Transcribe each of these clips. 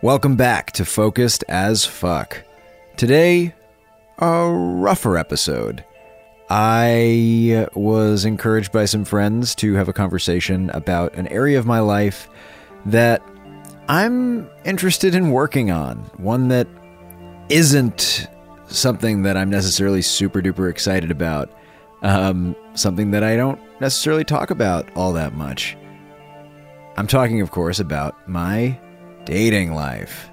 Welcome back to Focused as Fuck. Today, a rougher episode. I was encouraged by some friends to have a conversation about an area of my life that I'm interested in working on. One that isn't something that I'm necessarily super duper excited about. Um, something that I don't necessarily talk about all that much. I'm talking, of course, about my dating life.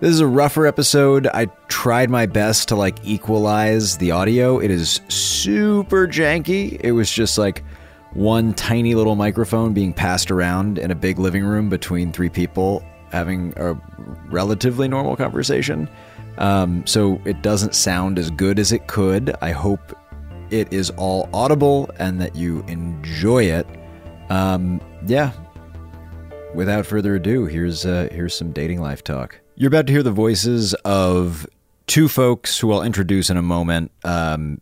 This is a rougher episode. I tried my best to like equalize the audio. It is super janky. It was just like one tiny little microphone being passed around in a big living room between three people having a relatively normal conversation. Um, so it doesn't sound as good as it could. I hope it is all audible and that you enjoy it. Um, yeah. Without further ado, here's uh, here's some dating life talk. You're about to hear the voices of two folks who I'll introduce in a moment. Um,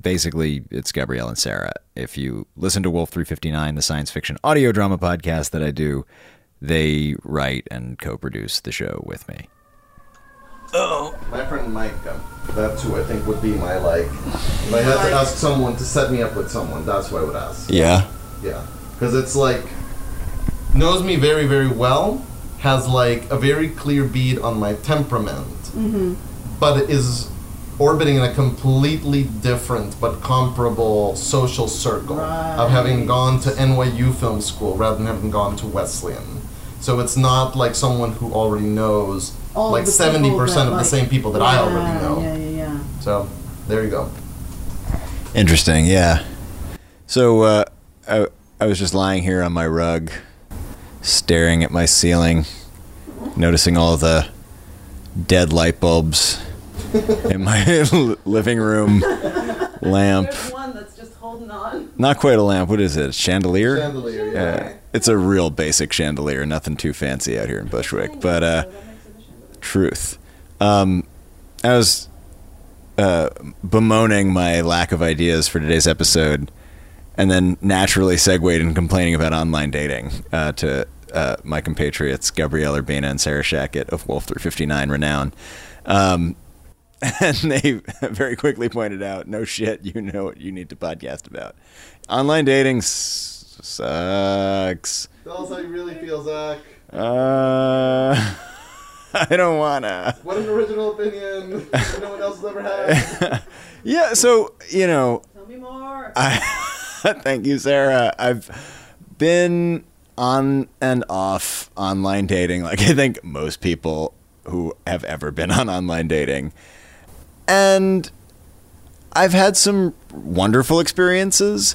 basically, it's Gabrielle and Sarah. If you listen to Wolf 359, the science fiction audio drama podcast that I do, they write and co-produce the show with me. Oh, my friend Mike, um, that's who I think would be my like. If I had to ask someone to set me up with someone, that's who I would ask. Yeah. Yeah, because it's like knows me very very well, has like a very clear bead on my temperament, but is orbiting in a completely different but comparable social circle of having gone to NYU film school rather than having gone to Wesleyan. So it's not like someone who already knows All like seventy percent that, of the same people that I already know. Yeah, yeah, yeah. So there you go. Interesting, yeah. So uh, I, I was just lying here on my rug, staring at my ceiling, noticing all the dead light bulbs in my living room lamp. There's one that's just holding on. Not quite a lamp. What is it? Chandelier? Chandelier, yeah. Yeah, it's a real basic chandelier. Nothing too fancy out here in Bushwick, but uh, truth. Um, I was uh, bemoaning my lack of ideas for today's episode, and then naturally segued in complaining about online dating uh, to uh, my compatriots Gabrielle Urbina and Sarah Shachat of Wolf 359 renown. Um, and they very quickly pointed out, "No shit, you know what you need to podcast about. Online dating s- sucks. Tell us how you really feel, Zach. Uh, I don't wanna." What an original opinion that no one else has ever had. Yeah, so you know, Tell me more. I thank you, Sarah. I've been on and off online dating, like I think most people who have ever been on online dating, and I've had some wonderful experiences.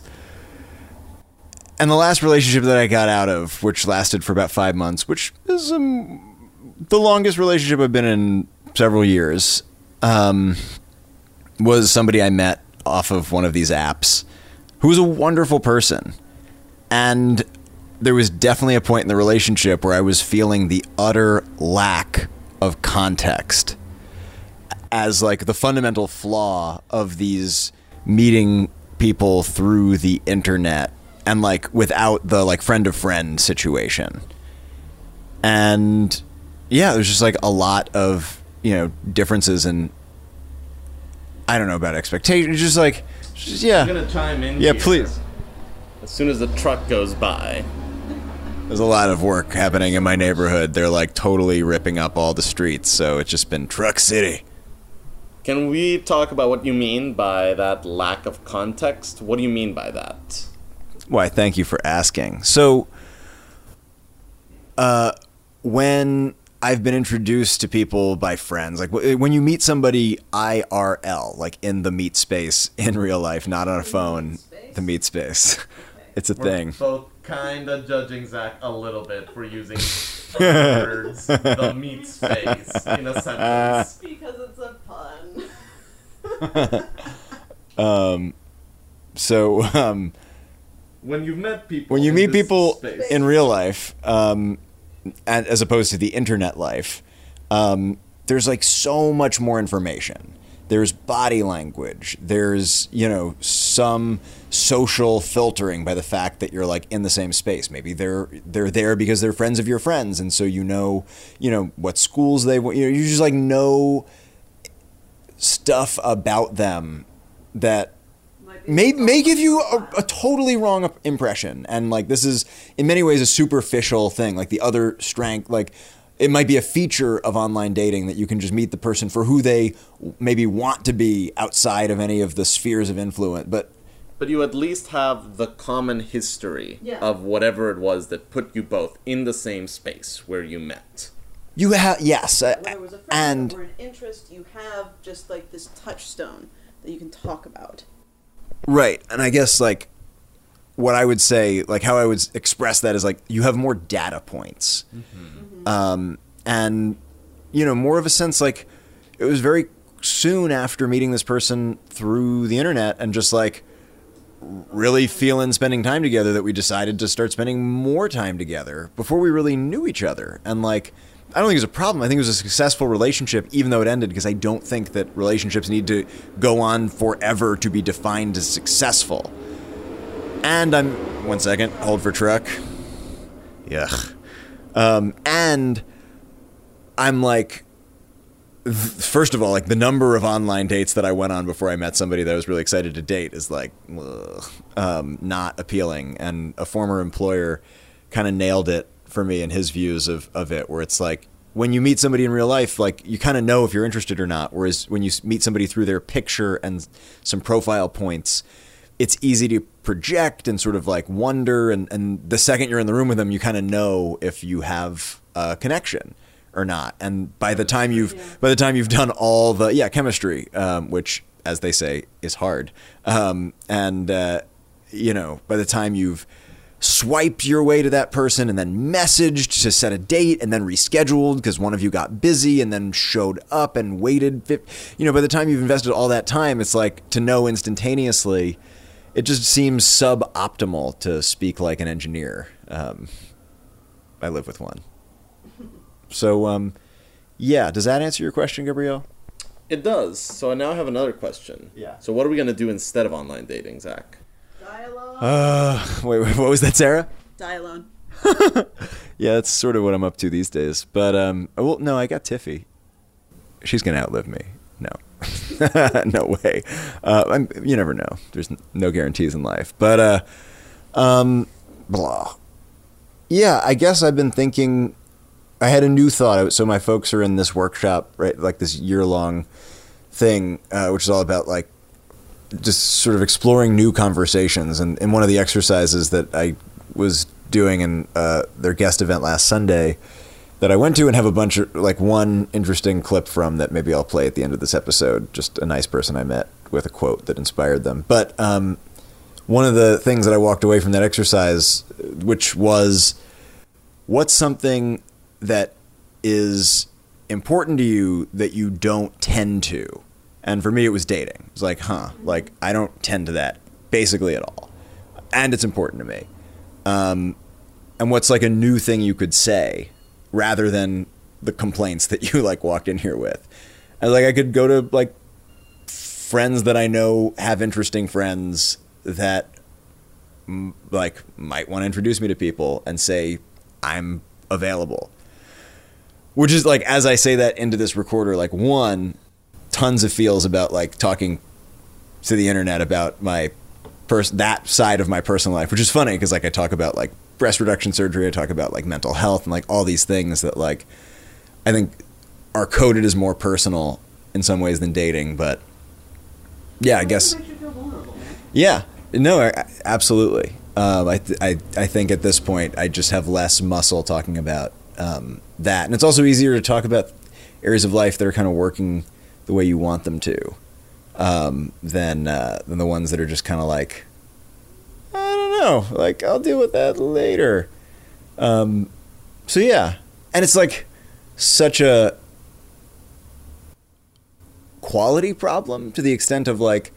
And the last relationship that I got out of, which lasted for about five months, which is um, the longest relationship I've been in several years, um, was somebody I met off of one of these apps who was a wonderful person. And there was definitely a point in the relationship where I was feeling the utter lack of context as like the fundamental flaw of these meeting people through the internet and like without the like friend of friend situation. And yeah, there's just like a lot of, you know, differences in I don't know about expectations, just like just, yeah. I'm gonna chime in. Yeah, here. please. As soon as the truck goes by, There's a lot of work happening in my neighborhood. They're like totally ripping up all the streets, so it's just been Truck City. can we talk about what you mean by that lack of context? What do you mean by that? Why, thank you for asking. So, uh, when I've been introduced to people by friends, like when you meet somebody IRL, like in the meet space in real life, not on a phone, the meet space. It's a thing. both kind of judging Zach a little bit for using words, the meat space, in a sentence. because it's a pun. um, So, um, When you've met people, when you meet people space, in real life, um, and, as opposed to the internet life, um, there's like so much more information. there's body language, there's, you know, some social filtering by the fact that you're like in the same space. Maybe they're they're there because they're friends of your friends and so you know, you know, what schools they want. you know, you just like know stuff about them that may may give you a, a totally wrong impression and like this is in many ways a superficial thing like the other strength like it might be a feature of online dating that you can just meet the person for who they maybe want to be outside of any of the spheres of influence but But you at least have the common history Yeah. of whatever it was that put you both in the same space where you met. you have yes uh, Whether it was a friend and or an interest, you have just like this touchstone that you can talk about. Right. And I guess like what I would say, like how I would express that is like you have more data points. Um, and, you know, more of a sense like it was very soon after meeting this person through the internet and just like really feeling spending time together that we decided to start spending more time together before we really knew each other. And like, I don't think it was a problem. I think it was a successful relationship, even though it ended, because I don't think that relationships need to go on forever to be defined as successful. And I'm one second, hold for truck. Yuck. Um, and I'm like, first of all, like the number of online dates that I went on before I met somebody that I was really excited to date is like ugh, um, not appealing. And a former employer kind of nailed it for me and his views of, of it, where it's like when you meet somebody in real life, like you kind of know if you're interested or not. Whereas when you meet somebody through their picture and some profile points, it's easy to project and sort of like wonder. And, and the second you're in the room with them, you kind of know if you have a connection or not. And by the time you've Yeah. by the time you've done all the yeah chemistry, um, which as they say is hard, um, and uh, you know by the time you've swiped your way to that person and then messaged to set a date and then rescheduled because one of you got busy and then showed up and waited you know by the time you've invested all that time it's like to know instantaneously it just seems suboptimal to speak like an engineer um, i live with one so um, yeah does that answer your question gabrielle It does. So I now have another question. Yeah. So what are we gonna do instead of online dating, Zach? Dialogue. uh, wait, wait what was that sarah Die alone. Yeah, that's sort of what I'm up to these days. But um, well, no, I got Tiffy. She's gonna outlive me. No, no way. Uh, I'm, you never know. There's no guarantees in life. But uh, um, blah. Yeah, I guess I've been thinking. I had a new thought. So my folks are in this workshop, right? Like this year long thing, uh, which is all about like just sort of exploring new conversations. And, and one of the exercises that I was doing in uh, their guest event last Sunday that I went to and have a bunch of like one interesting clip from that maybe I'll play at the end of this episode. Just a nice person I met with a quote that inspired them. But um, one of the things that I walked away from that exercise, which was what's something that is important to you that you don't tend to? And for me, it was dating. It's like, huh, like I don't tend to that basically at all. And it's important to me. Um, and what's like a new thing you could say rather than the complaints that you like walked in here with? And like I could go to like friends that I know have interesting friends that like might want to introduce me to people and say I'm available. Which is like as I say that into this recorder, like one, tons of feels about like talking to the internet about my pers- that side of my personal life, which is funny because like I talk about like breast reduction surgery, I talk about like mental health and like all these things that like I think are coded as more personal in some ways than dating, but yeah, I guess Makes you feel vulnerable, man. yeah, no, I- absolutely. Um, I, I I think at this point I just have less muscle talking about um, that, and it's also easier to talk about areas of life that are kind of working the way you want them to, um, than uh, than the ones that are just kind of like I don't know, like I'll deal with that later. Um, so yeah, and it's like such a quality problem to the extent of like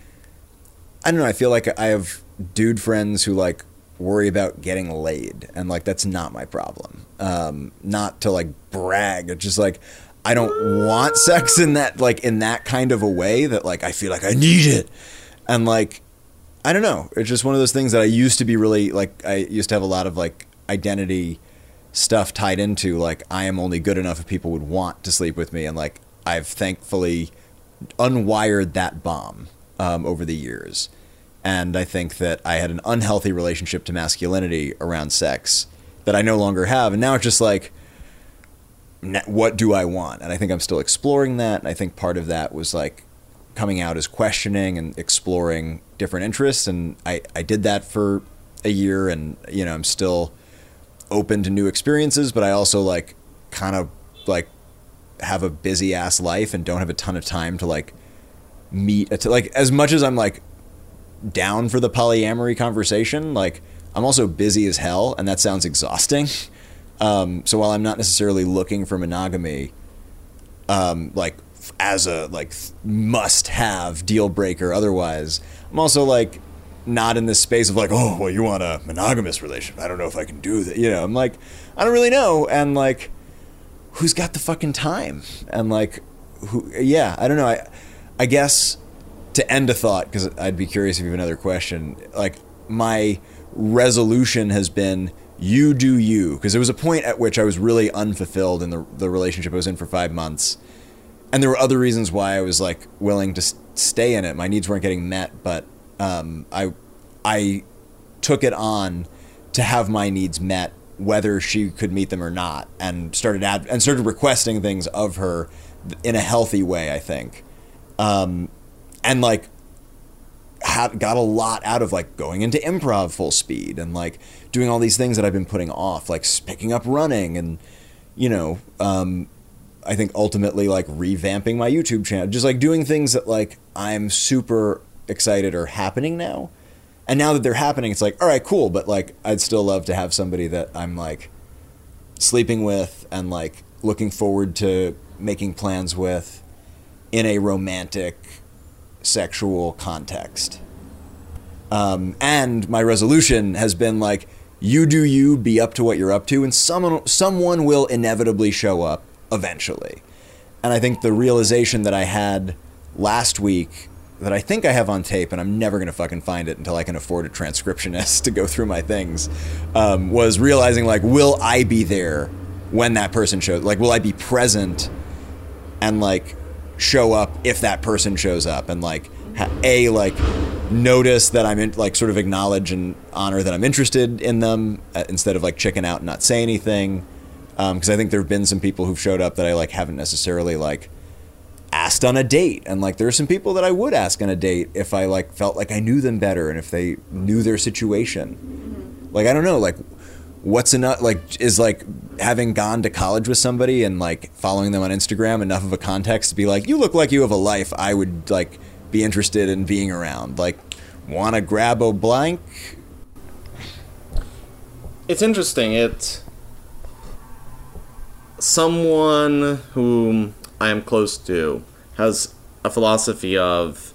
I don't know. I feel like I have dude friends who like worry about getting laid, and like that's not my problem. Um, not to like brag, just like I don't want sex in that like in that kind of a way that like I feel like I need it. And like I don't know. It's just one of those things that I used to be really like I used to have a lot of like identity stuff tied into like I am only good enough if people would want to sleep with me and like I've thankfully unwired that bomb um, over the years. And I think that I had an unhealthy relationship to masculinity around sex that I no longer have. And now it's just like, what do I want? And I think I'm still exploring that. And I think part of that was like coming out as questioning and exploring different interests. And I, I did that for a year. And, you know, I'm still open to new experiences, but I also like kind of like have a busy ass life and don't have a ton of time to like meet like as much as I'm like down for the polyamory conversation, like I'm also busy as hell and that sounds exhausting. Um, so while I'm not necessarily looking for monogamy, um, like as a like must have deal breaker otherwise, I'm also like not in this space of like, oh, well, you want a monogamous relationship. I don't know if I can do that. You know, I'm like, I don't really know. And like, who's got the fucking time? And like, who? Yeah, I don't know. I, I guess to end a thought because I'd be curious if you have another question. Like, my resolution has been you do you because there was a point at which I was really unfulfilled in the the relationship I was in for five months, and there were other reasons why I was like willing to stay in it. My needs weren't getting met, but um, I I took it on to have my needs met, whether she could meet them or not, and started ad- and started requesting things of her in a healthy way. I think, um, and like had got a lot out of like going into improv full speed and like doing all these things that I've been putting off, like picking up running and you know, um, I think ultimately like revamping my YouTube channel, just like doing things that like I'm super excited are happening now. And now that they're happening, it's like, all right, cool, but like I'd still love to have somebody that I'm like sleeping with and like looking forward to making plans with in a romantic sexual context. Um, and my resolution has been like, you do you, be up to what you're up to, and someone someone will inevitably show up eventually. And I think the realization that I had last week that I think I have on tape, and I'm never gonna fucking find it until I can afford a transcriptionist to go through my things, um, was realizing like, will I be there when that person shows? Like, will I be present and like show up if that person shows up and like a like notice that I'm in like sort of acknowledge and honor that I'm interested in them uh, instead of like chicken out and not say anything. Um because I think there have been some people who've showed up that I like haven't necessarily like asked on a date. And like there are some people that I would ask on a date if I like felt like I knew them better and if they knew their situation. Like I don't know like what's enough like is like having gone to college with somebody and like following them on Instagram enough of a context to be like you look like you have a life I would like be interested in being around like want to grab a blank It's interesting. It someone whom I am close to has a philosophy of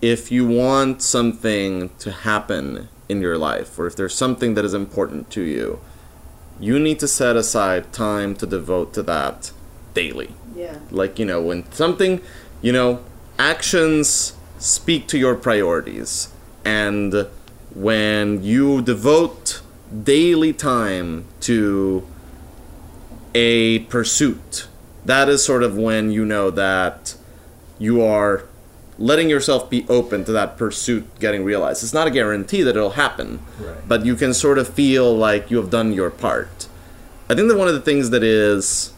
if you want something to happen in your life or if there's something that is important to you, you need to set aside time to devote to that daily. Yeah. Like, you know, when something, you know, actions speak to your priorities. And when you devote daily time to a pursuit, that is sort of when you know that you are letting yourself be open to that pursuit getting realized. It's not a guarantee that it'll happen, but you can sort of feel like you have done your part. I think that one of the things that is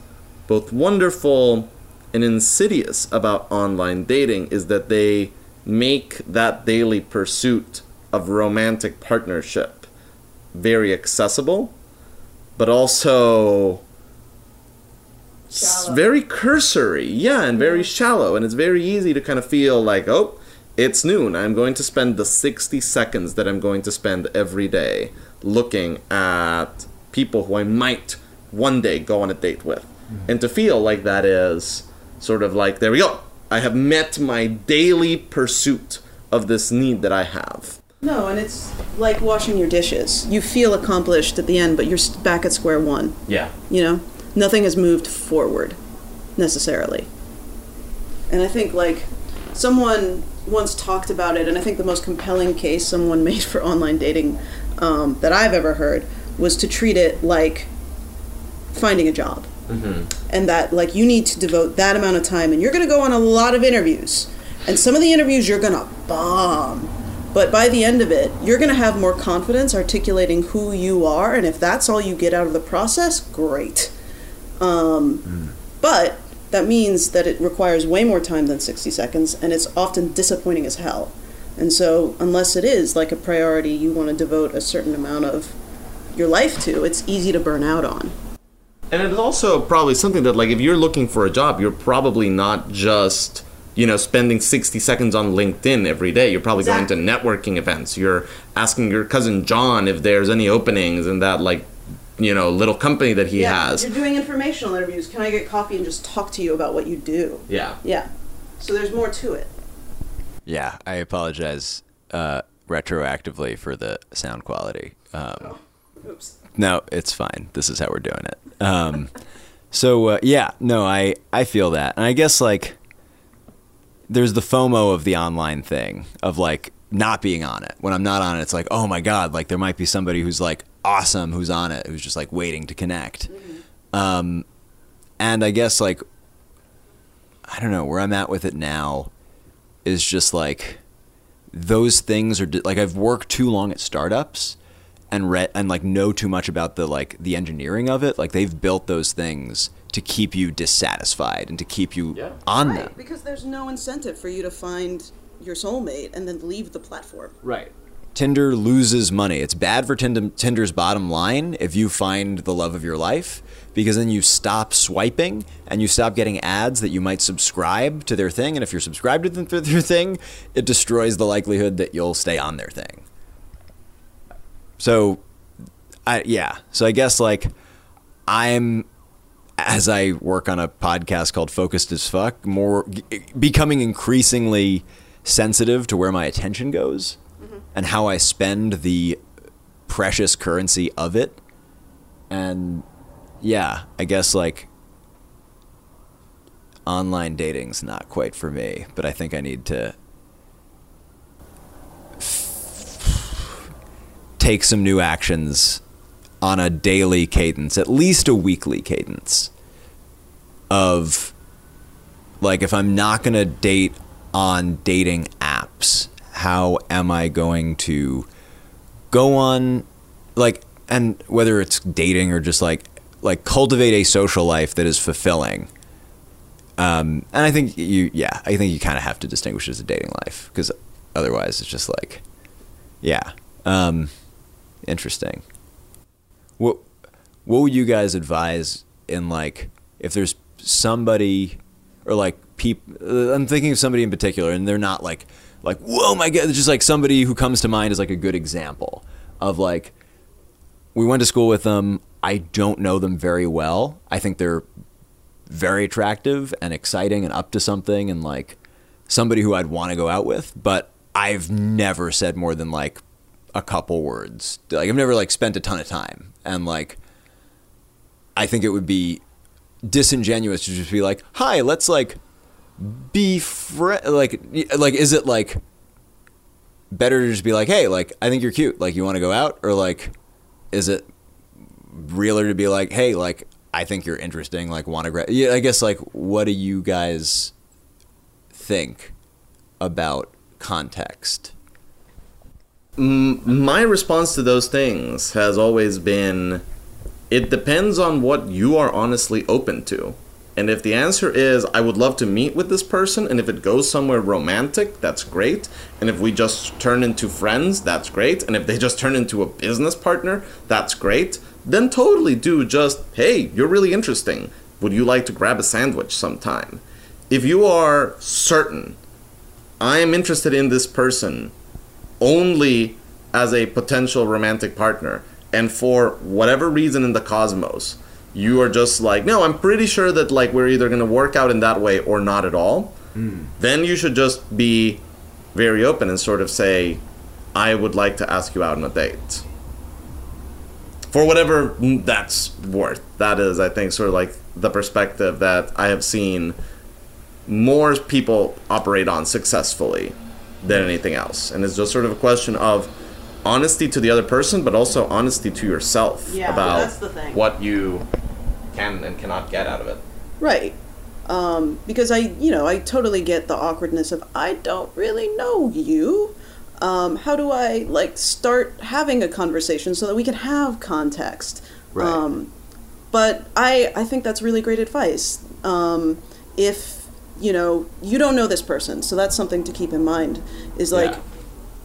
both wonderful and insidious about online dating is that they make that daily pursuit of romantic partnership very accessible, but also Shallow. very cursory. Yeah, and very shallow. And it's very easy to kind of feel like, oh, it's noon. I'm going to spend the 60 seconds that I'm going to spend every day looking at people who I might one day go on a date with. Mm-hmm. And to feel like that is sort of like, there we go. I have met my daily pursuit of this need that I have. No, and it's like washing your dishes. You feel accomplished at the end, but you're back at square one. Yeah. You know, nothing has moved forward. necessarily. And I think like someone once talked about it, and I think the most compelling case someone made for online dating um, that I've ever heard was to treat it like finding a job. And that like you need to devote that amount of time, and you're going to go on a lot of interviews, and some of the interviews you're going to bomb. But by the end of it, you're going to have more confidence articulating who you are, and if that's all you get out of the process, great. Um, But that means that it requires way more time than 60 seconds, and it's often disappointing as hell. And so, unless it is like a priority you want to devote a certain amount of your life to, it's easy to burn out on. And it's also probably something that, like, if you're looking for a job, you're probably not just, you know, spending 60 seconds on LinkedIn every day. You're probably going to networking events. You're asking your cousin John if there's any openings in that, like, you know, little company that he has. You're doing informational interviews. Can I get coffee and just talk to you about what you do? Yeah. Yeah. So there's more to it. Yeah, I apologize uh, retroactively for the sound quality. Um, Oops. no, it's fine. This is how we're doing it. Um, so uh, yeah, no, I I feel that, and I guess like there's the FOMO of the online thing of like not being on it. When I'm not on it, it's like oh my god, like there might be somebody who's like awesome who's on it who's just like waiting to connect. Um, and I guess like I don't know where I'm at with it now is just like those things are like I've worked too long at startups and read and like know too much about the like the engineering of it. Like they've built those things to keep you dissatisfied and to keep you Yeah. on Right, them. because there's no incentive for you to find your soulmate and then leave the platform. Right. Tinder loses money. It's bad for Tinder's bottom line if you find the love of your life because then you stop swiping and you stop getting ads that you might subscribe to their thing. And if you're subscribed to them- to their thing, it destroys the likelihood that you'll stay on their thing. So, I yeah. So I guess like I'm as I work on a podcast called Focused as Fuck, more becoming increasingly sensitive to where my attention goes mm-hmm. and how I spend the precious currency of it. And yeah, I guess like online dating's not quite for me, but I think I need to take some new actions on a daily cadence, at least a weekly cadence of like if I'm not going to date on dating apps, how am I going to go on like and whether it's dating or just like like cultivate a social life that is fulfilling. Um, and I think you, yeah, I think you kind of have to distinguish as a dating life because otherwise it's just like, yeah, um, interesting. What what would you guys advise in like if there's somebody or like peop uh, I'm thinking of somebody in particular and they're not like like whoa my god it's just like somebody who comes to mind as like a good example of like we went to school with them. I don't know them very well. I think they're very attractive and exciting and up to something and like somebody who I'd want to go out with but I've never said more than like a couple words. Like I've never like spent a ton of time. And like I think it would be disingenuous to just be like, "Hi, let's like be fri like like is it like better to just be like, "Hey, like I think you're cute. Like you want to go out?" or like is it realer to be like, "Hey, like I think you're interesting. Like want to grab?" Yeah, I guess like what do you guys think about context? my response to those things has always been it depends on what you are honestly open to. And if the answer is, I would love to meet with this person, and if it goes somewhere romantic, that's great. And if we just turn into friends, that's great. And if they just turn into a business partner, that's great. Then totally do just, hey, you're really interesting. Would you like to grab a sandwich sometime? If you are certain, I am interested in this person only as a potential romantic partner, and for whatever reason in the cosmos, you are just like, no, I'm pretty sure that like we're either gonna work out in that way or not at all. Hmm. Then you should just be very open and sort of say, I would like to ask you out on a date. for whatever mm, that's worth. That is, I think, sort of like the perspective that I have seen more people operate on successfully than hmm. anything else. And it's just sort of a question of honesty to the other person, but also honesty to yourself Yeah, about that's the thing. what you can and cannot get out of it. Right. Um, because I, you know, I totally get the awkwardness of I don't really know you. Um, how do I like start having a conversation so that we can have context? Right. Um, but I, I think that's really great advice. Um, if you know you don't know this person, so that's something to keep in mind. Is like Yeah.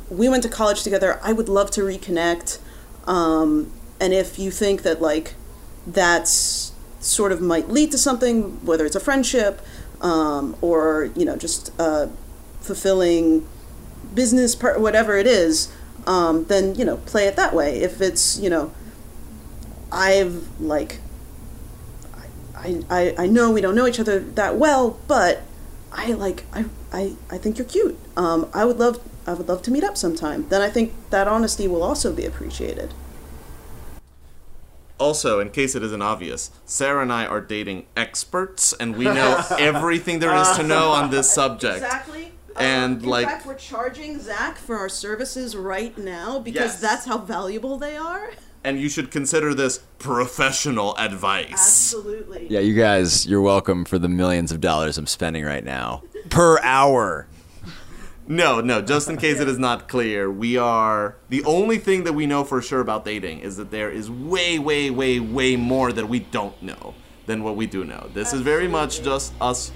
We went to college together. I would love to reconnect. Um, and if you think that like that's sort of might lead to something, whether it's a friendship um, or you know just uh, fulfilling business part, whatever it is, um, then you know play it that way. If it's you know, I've like, I, I I know we don't know each other that well, but I like I I, I think you're cute. Um, I would love I would love to meet up sometime. Then I think that honesty will also be appreciated. Also, in case it isn't obvious, Sarah and I are dating experts, and we know everything there is to know on this subject. Exactly. And, Um, in like- fact, we're charging Zach for our services right now because Yes. that's how valuable they are. And you should consider this professional advice. Absolutely. Yeah, you guys, you're welcome for the millions of dollars I'm spending right now per hour. No, no, just in case it is not clear, we are. The only thing that we know for sure about dating is that there is way, way, way, way more that we don't know than what we do know. This is very much just us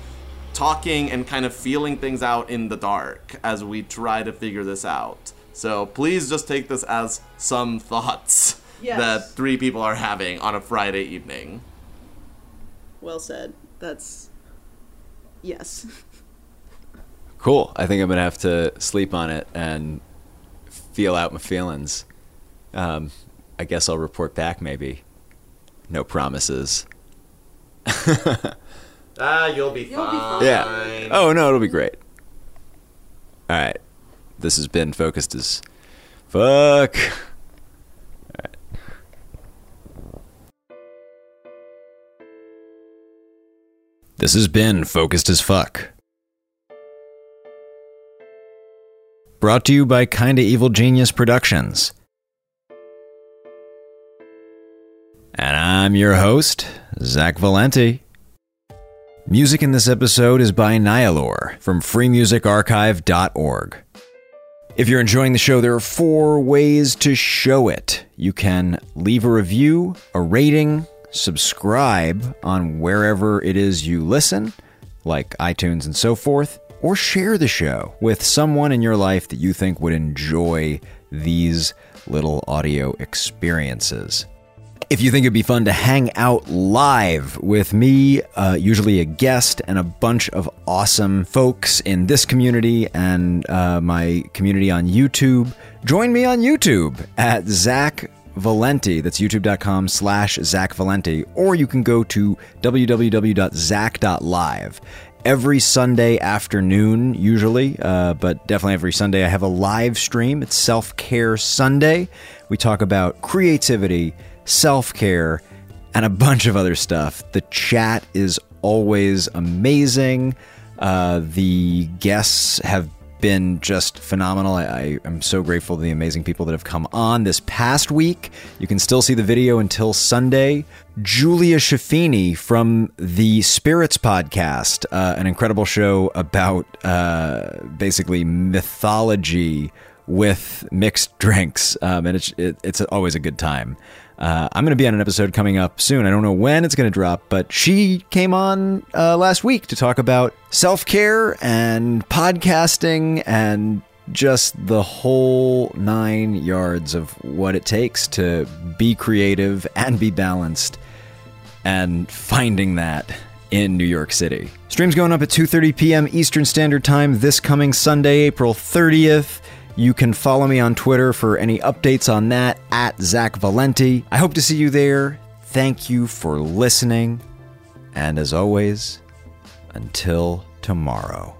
talking and kind of feeling things out in the dark as we try to figure this out. So please just take this as some thoughts Yes. that three people are having on a Friday evening. Well said. That's yes. Cool. I think I'm gonna have to sleep on it and feel out my feelings. Um, I guess I'll report back. Maybe. No promises. Ah, you'll be You'll be fine. Yeah. Oh no, it'll be great. All right. This has been focused as fuck. This has been focused as fuck. Brought to you by Kinda Evil Genius Productions. And I'm your host, Zach Valenti. Music in this episode is by Nihilore from freemusicarchive.org. If you're enjoying the show, there are four ways to show it. You can leave a review, a rating, subscribe on wherever it is you listen, like iTunes and so forth, or share the show with someone in your life that you think would enjoy these little audio experiences. If you think it'd be fun to hang out live with me, uh, usually a guest and a bunch of awesome folks in this community and uh, my community on YouTube, join me on YouTube at Zach Valenti. That's youtube.com slash Zach Valenti. Or you can go to www.zach.live. Every Sunday afternoon, usually, uh, but definitely every Sunday, I have a live stream. It's Self Care Sunday. We talk about creativity, self care, and a bunch of other stuff. The chat is always amazing. Uh, the guests have been just phenomenal. I, I am so grateful to the amazing people that have come on this past week. You can still see the video until Sunday. Julia Schifini from the Spirits Podcast, uh, an incredible show about uh, basically mythology with mixed drinks, um, and it's it, it's always a good time. Uh, I'm going to be on an episode coming up soon. I don't know when it's going to drop, but she came on uh, last week to talk about self care and podcasting and just the whole nine yards of what it takes to be creative and be balanced and finding that in New York City. Streams going up at 2:30 p.m. Eastern Standard Time this coming Sunday, April 30th. You can follow me on Twitter for any updates on that at Zach Valenti. I hope to see you there. Thank you for listening. And as always, until tomorrow.